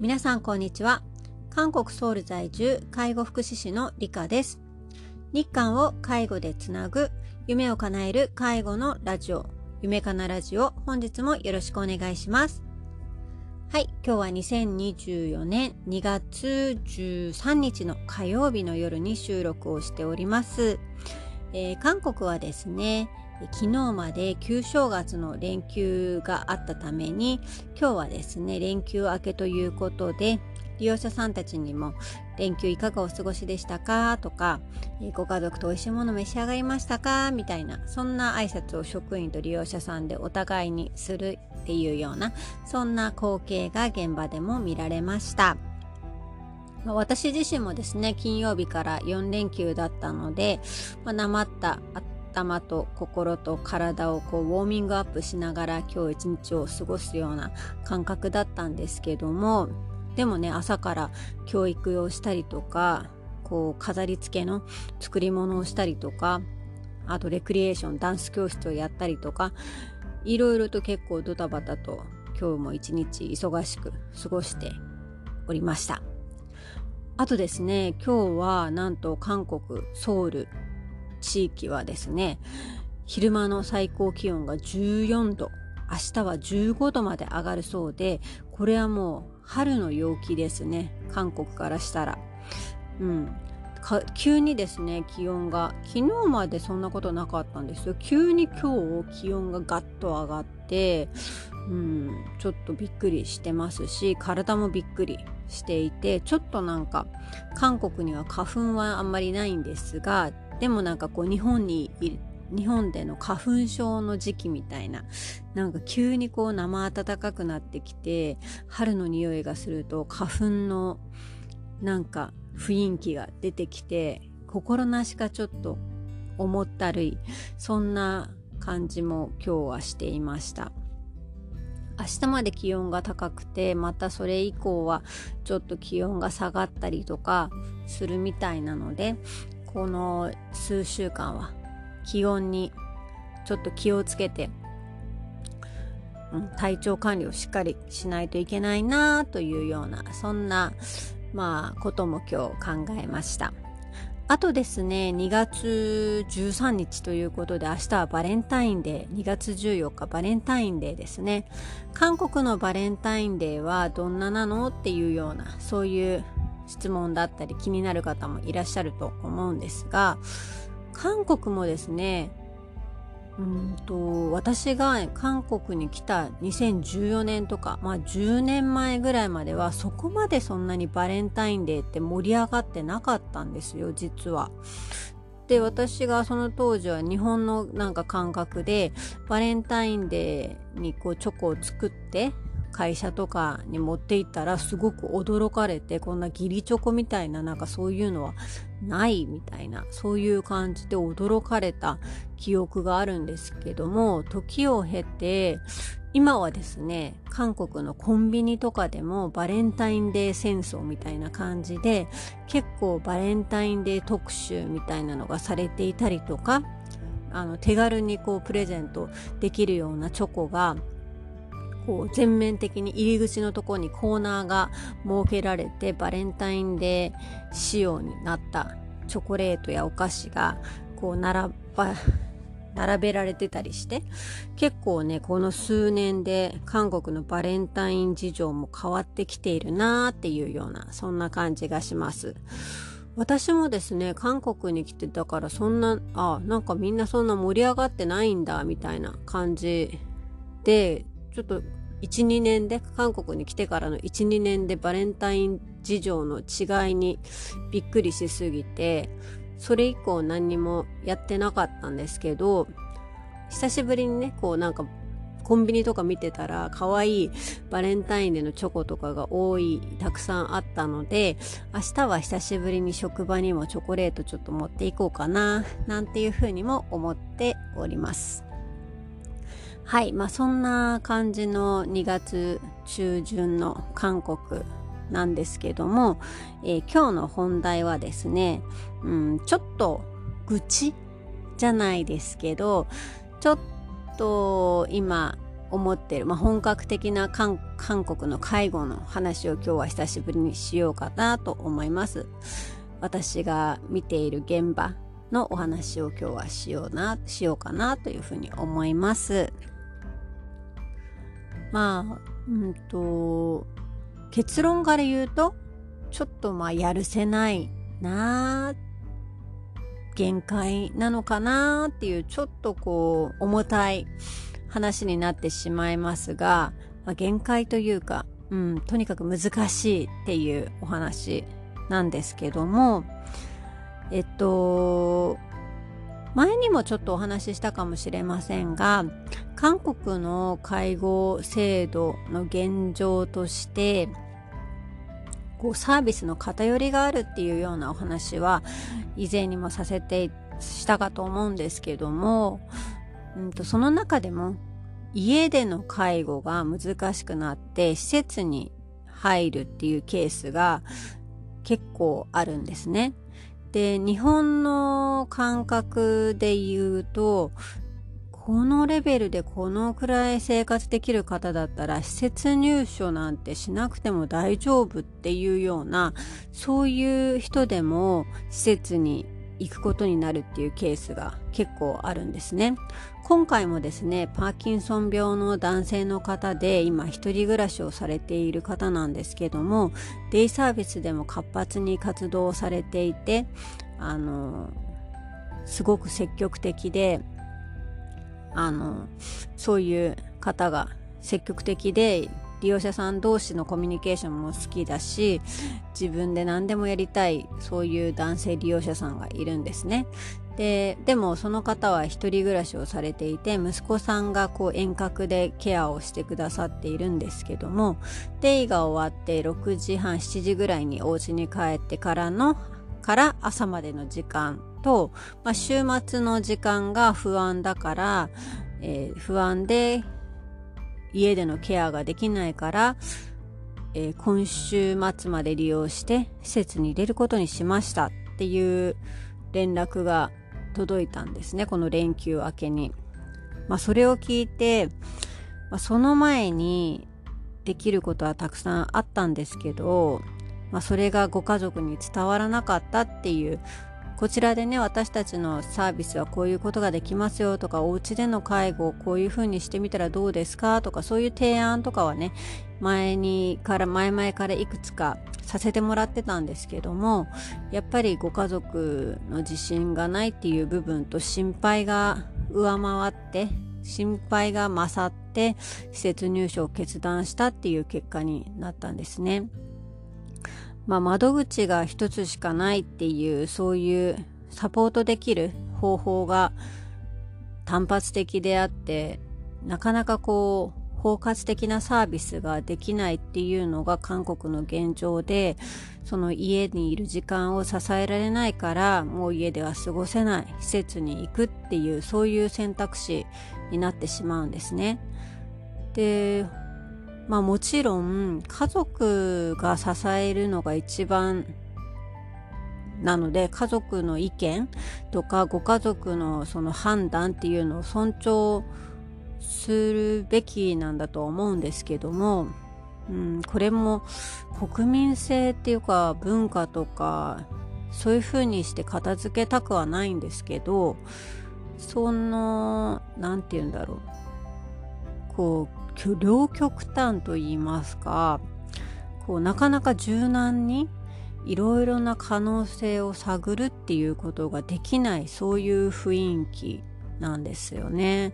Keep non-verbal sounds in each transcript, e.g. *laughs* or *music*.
皆さんこんにちは。韓国ソウル在住介護福祉士の理香です。日韓を介護でつなぐ夢を叶える介護のラジオ夢かなラジオ本日もよろしくお願いします。はい今日は2024年2月13日の火曜日の夜に収録をしております、えー、韓国はですね昨日まで旧正月の連休があったために今日はですね連休明けということで利用者さんたちにも連休いかがお過ごしでしたか？とかご家族と美味しいもの召し上がりましたか？みたいなそんな挨拶を職員と利用者さんでお互いにするっていうようなそんな光景が現場でも見られました。私自身もですね金曜日から4連休だったので、まあ、なまった頭と心と体をこうウォーミングアップしながら今日一日を過ごすような感覚だったんですけどもでもね朝から教育をしたりとかこう飾り付けの作り物をしたりとかあとレクリエーションダンス教室をやったりとかいろいろと結構ドタバタと今日も一日忙しく過ごしておりました。あとですね今日はなんと韓国ソウル地域はですね昼間の最高気温が14度明日は15度まで上がるそうでこれはもう春の陽気ですね。韓国からしたら。うん。急にですね気温が昨日までそんなことなかったんですよ。急に今日気温がガッと上がってうんちょっとびっくりしてますし体もびっくりしていてちょっとなんか韓国には花粉はあんまりないんですがでもなんかこう日本に日本での花粉症の時期みたいななんか急にこう生暖かくなってきて春の匂いがすると花粉のなんか雰囲気が出てきて心なしかちょっと重ったるいそんな感じも今日はしていました。明日まで気温が高くてまたそれ以降はちょっと気温が下がったりとかするみたいなのでこの数週間は気温にちょっと気をつけて、うん、体調管理をしっかりしないといけないなというようなそんなまあことも今日考えました。あとですね2月13日ということで明日はバレンタインデー2月14日バレンタインデーですね。韓国のバレンタインデーはどんななのっていうようなそういう質問だったり気になる方もいらっしゃると思うんですが韓国もですねうんと私が韓国に来た2014年とか、まあ、10年前ぐらいまではそこまでそんなにバレンタインデーって盛り上がってなかったんですよ実は。で私がその当時は日本のなんか感覚でバレンタインデーにこうチョコを作って会社とかに持って行ったらすごく驚かれてこんな義理チョコみたいななんかそういうのはないみたいなそういう感じで驚かれた記憶があるんですけども時を経て今はですね韓国のコンビニとかでもバレンタインデー戦争みたいな感じで結構バレンタインデー特集みたいなのがされていたりとかあの手軽にこうプレゼントできるようなチョコがこう全面的に入り口のところにコーナーが設けられてバレンタインデー仕様になったチョコレートやお菓子がこう並ば *laughs* 並べられてたりして結構ねこの数年で韓国のバレンタイン事情も変わってきているなーっていうようなそんな感じがします。私もですね韓国に来てたからそんなあなんかみんなそんな盛り上がってないんだみたいな感じでちょっと12年で韓国に来てからの12年でバレンタイン事情の違いにびっくりしすぎてそれ以降何にもやってなかったんですけど久しぶりにねこうなんかコンビニとか見てたら可愛いバレンタインデーのチョコとかが多いたくさんあったので明日は久しぶりに職場にもチョコレートちょっと持っていこうかななんていうふうにも思っております。はい、まあそんな感じの2月中旬の韓国なんですけども、えー、今日の本題はですね、うん、ちょっと愚痴じゃないですけどちょっと今思ってる、まあ、本格的な韓国の介護の話を今日は久しぶりにしようかなと思います。私が見ている現場のお話を今日はしようなしようかなというふうに思います。まあうんと結論から言うとちょっとまあやるせないな限界なのかなっていうちょっとこう重たい話になってしまいますが、まあ、限界というか、うん、とにかく難しいっていうお話なんですけどもえっと前にもちょっとお話ししたかもしれませんが韓国の介護制度の現状としてこうサービスの偏りがあるっていうようなお話は以前にもさせてしたかと思うんですけどもうんと、その中でも家での介護が難しくなって施設に入るっていうケースが結構あるんですね。で、日本の感覚で言うと、このレベルでこのくらい生活できる方だったら施設入所なんてしなくても大丈夫っていうようなそういう人でも施設に行くことになるっていうケースが結構あるんですね。今回もですね、パーキンソン病の男性の方で今一人暮らしをされている方なんですけども、デイサービスでも活発に活動されていて、あの、すごく積極的で、あの、そういう方が積極的で利用者さん同士のコミュニケーションも好きだし自分で何でもやりたいそういう男性利用者さんがいるんですね。ででもその方は一人暮らしをされていて息子さんがこう遠隔でケアをしてくださっているんですけどもデイが終わって6時半7時ぐらいにお家に帰ってからのから朝までの時間と、まあ、週末の時間が不安だから、えー、不安で家でのケアができないから、えー、今週末まで利用して施設に入れることにしましたっていう連絡が届いたんですねこの連休明けに。まあ、それを聞いて、まあ、その前にできることはたくさんあったんですけど、まあ、それがご家族に伝わらなかったっていうこちらでね私たちのサービスはこういうことができますよとかお家での介護をこういうふうにしてみたらどうですかとかそういう提案とかはね前にから前々からいくつかさせてもらってたんですけどもやっぱりご家族の自信がないっていう部分と心配が上回って心配が勝って施設入所を決断したっていう結果になったんですね。まあ、窓口が一つしかないっていうそういうサポートできる方法が単発的であってなかなかこう包括的なサービスができないっていうのが韓国の現状でその家にいる時間を支えられないからもう家では過ごせない施設に行くっていうそういう選択肢になってしまうんですね。でまあもちろん家族が支えるのが一番なので家族の意見とかご家族のその判断っていうのを尊重するべきなんだと思うんですけども、うん、これも国民性っていうか文化とかそういうふうにして片付けたくはないんですけどその何て言うんだろう。こう両極端と言いますかこうなかなか柔軟にいろいろな可能性を探るっていうことができないそういう雰囲気なんですよね。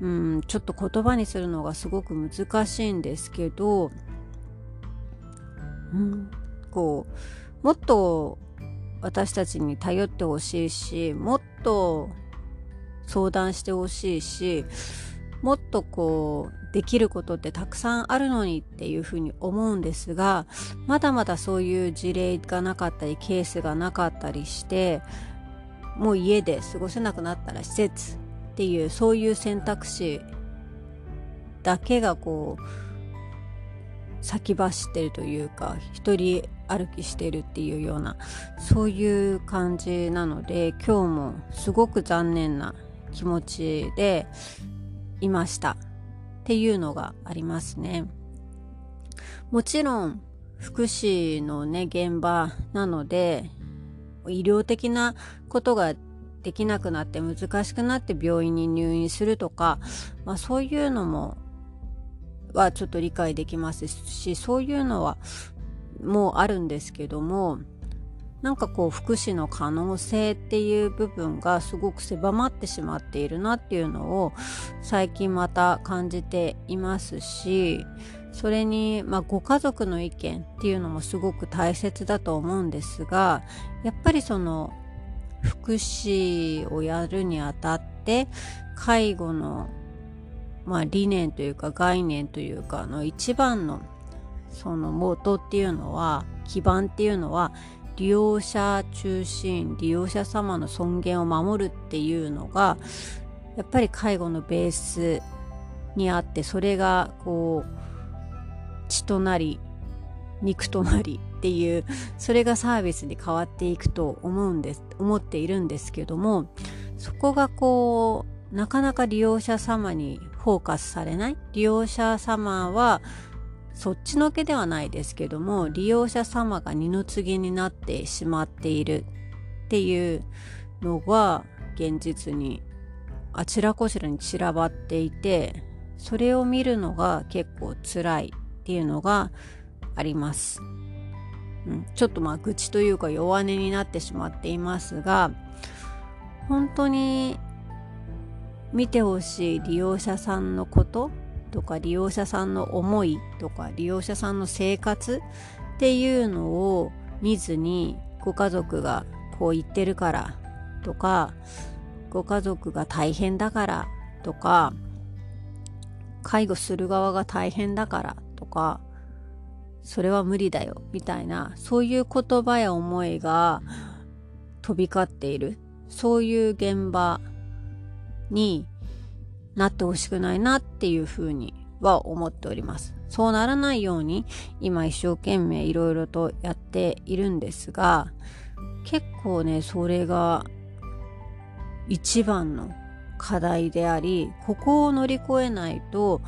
うん、ちょっと言葉にするのがすごく難しいんですけど、うん、こうもっと私たちに頼ってほしいしもっと相談してほしいしもっとこうできることってたくさんあるのにっていうふうに思うんですがまだまだそういう事例がなかったりケースがなかったりしてもう家で過ごせなくなったら施設っていうそういう選択肢だけがこう先走ってるというか一人歩きしてるっていうようなそういう感じなので今日もすごく残念な気持ちでいました。っていうのがありますね。もちろん福祉のね現場なので医療的なことができなくなって難しくなって病院に入院するとか、まあ、そういうのもはちょっと理解できますしそういうのはもうあるんですけどもなんかこう福祉の可能性っていう部分がすごく狭まってしまっているなっていうのを最近また感じていますしそれに、まあ、ご家族の意見っていうのもすごく大切だと思うんですがやっぱりその福祉をやるにあたって介護の、まあ、理念というか概念というかの一番のその元っていうのは基盤っていうのは利用者中心利用者様の尊厳を守るっていうのがやっぱり介護のベースにあってそれがこう血となり肉となりっていうそれがサービスに変わっていくと思うんです思っているんですけどもそこがこうなかなか利用者様にフォーカスされない。利用者様はそっちのけではないですけども利用者様が二の次になってしまっているっていうのが現実にあちらこちらに散らばっていてそれを見るのが結構辛いっていうのがあります。うん、ちょっとまあ愚痴というか弱音になってしまっていますが本当に見てほしい利用者さんのこととか利用者さんの思いとか利用者さんの生活っていうのを見ずにご家族がこう言ってるからとかご家族が大変だからとか介護する側が大変だからとかそれは無理だよみたいなそういう言葉や思いが飛び交っている。そういう現場になってほしくないなっていうふうには思っております。そうならないように今一生懸命いろいろとやっているんですが結構ねそれが一番の課題でありここを乗り越えないと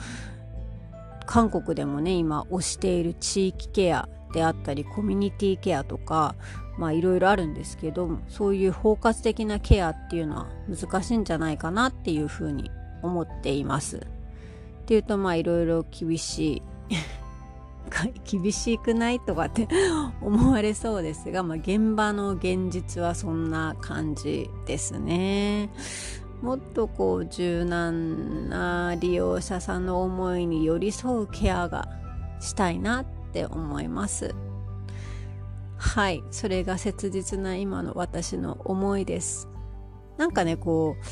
韓国でもね今推している地域ケアであったりコミュニティケアとかまあいろいろあるんですけどそういう包括的なケアっていうのは難しいんじゃないかなっていうふうに思っています。っていうとまあいろいろ厳しい *laughs* 厳しくないとかって *laughs* 思われそうですが、まあ、現場の現実はそんな感じですね。もっとこう柔軟な利用者さんの思いに寄り添うケアがしたいなって思います。はい、それが切実な今の私の思いです。なんかね、こう、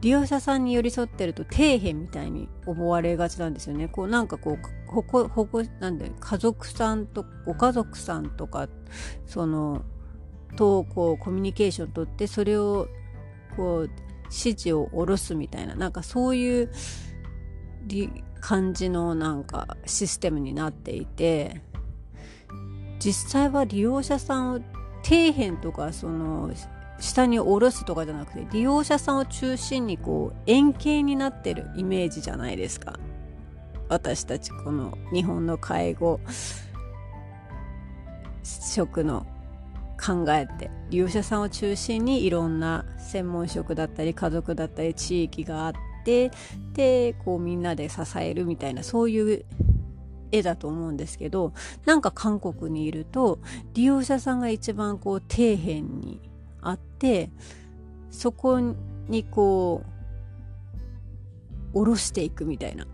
利用者さんに寄り添ってると底辺みたいに思われがちなんですよね。こうなんかこう、ほこ、ほこ、なんで、家族さんと、ご家族さんとか、その、と、こう、コミュニケーションとって、それを、こう、指示を下ろすみたいな、なんかそういう感じのなんかシステムになっていて、実際は利用者さんを底辺とかその下に下ろすとかじゃなくて利用者さんを中心にこう円形になってるイメージじゃないですか。私たちこの日本の介護職の考えて。利用者さんを中心にいろんな専門職だったり家族だったり地域があってでこうみんなで支えるみたいなそういう絵だと思うんですけどなんか韓国にいると利用者さんが一番こう底辺にあってそこにこう下ろしていくみたいな。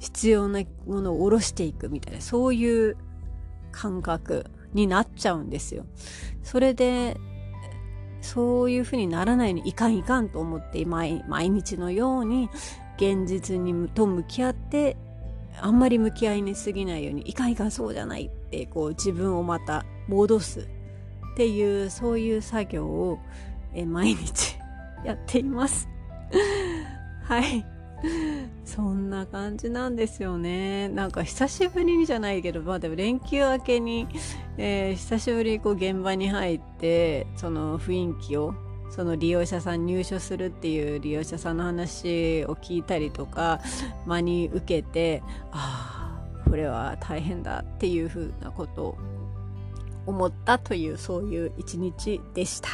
必要なものを下ろしていくみたいな。そういう感覚になっちゃうんですよ。それでそういうふうにならないようにいかんいかんと思って毎日のように現実にと向き合ってあんまり向き合いに過ぎないようにいかんいかんそうじゃないってこう自分をまた戻す。っていうそういう作業をえ毎日 *laughs* やっています。はい。そんな感じなんですよね。なんか久しぶりにじゃないけどまあでも連休明けに、えー、久しぶりにこう現場に入ってその雰囲気をその利用者さん入所するっていう利用者さんの話を聞いたりとか真に受けてああこれは大変だっていうふうなことを思ったというそういう一日でした。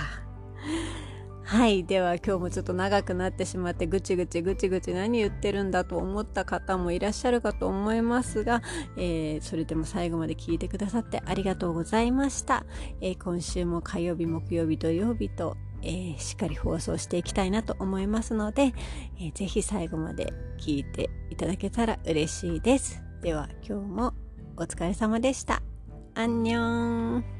はい。では今日もちょっと長くなってしまってぐちぐちぐちぐち何言ってるんだと思った方もいらっしゃるかと思いますが、えー、それでも最後まで聞いてくださってありがとうございました。えー、今週も火曜日、木曜日、土曜日と、えー、しっかり放送していきたいなと思いますので、えー、ぜひ最後まで聞いていただけたら嬉しいです。では今日もお疲れ様でした。アンニョン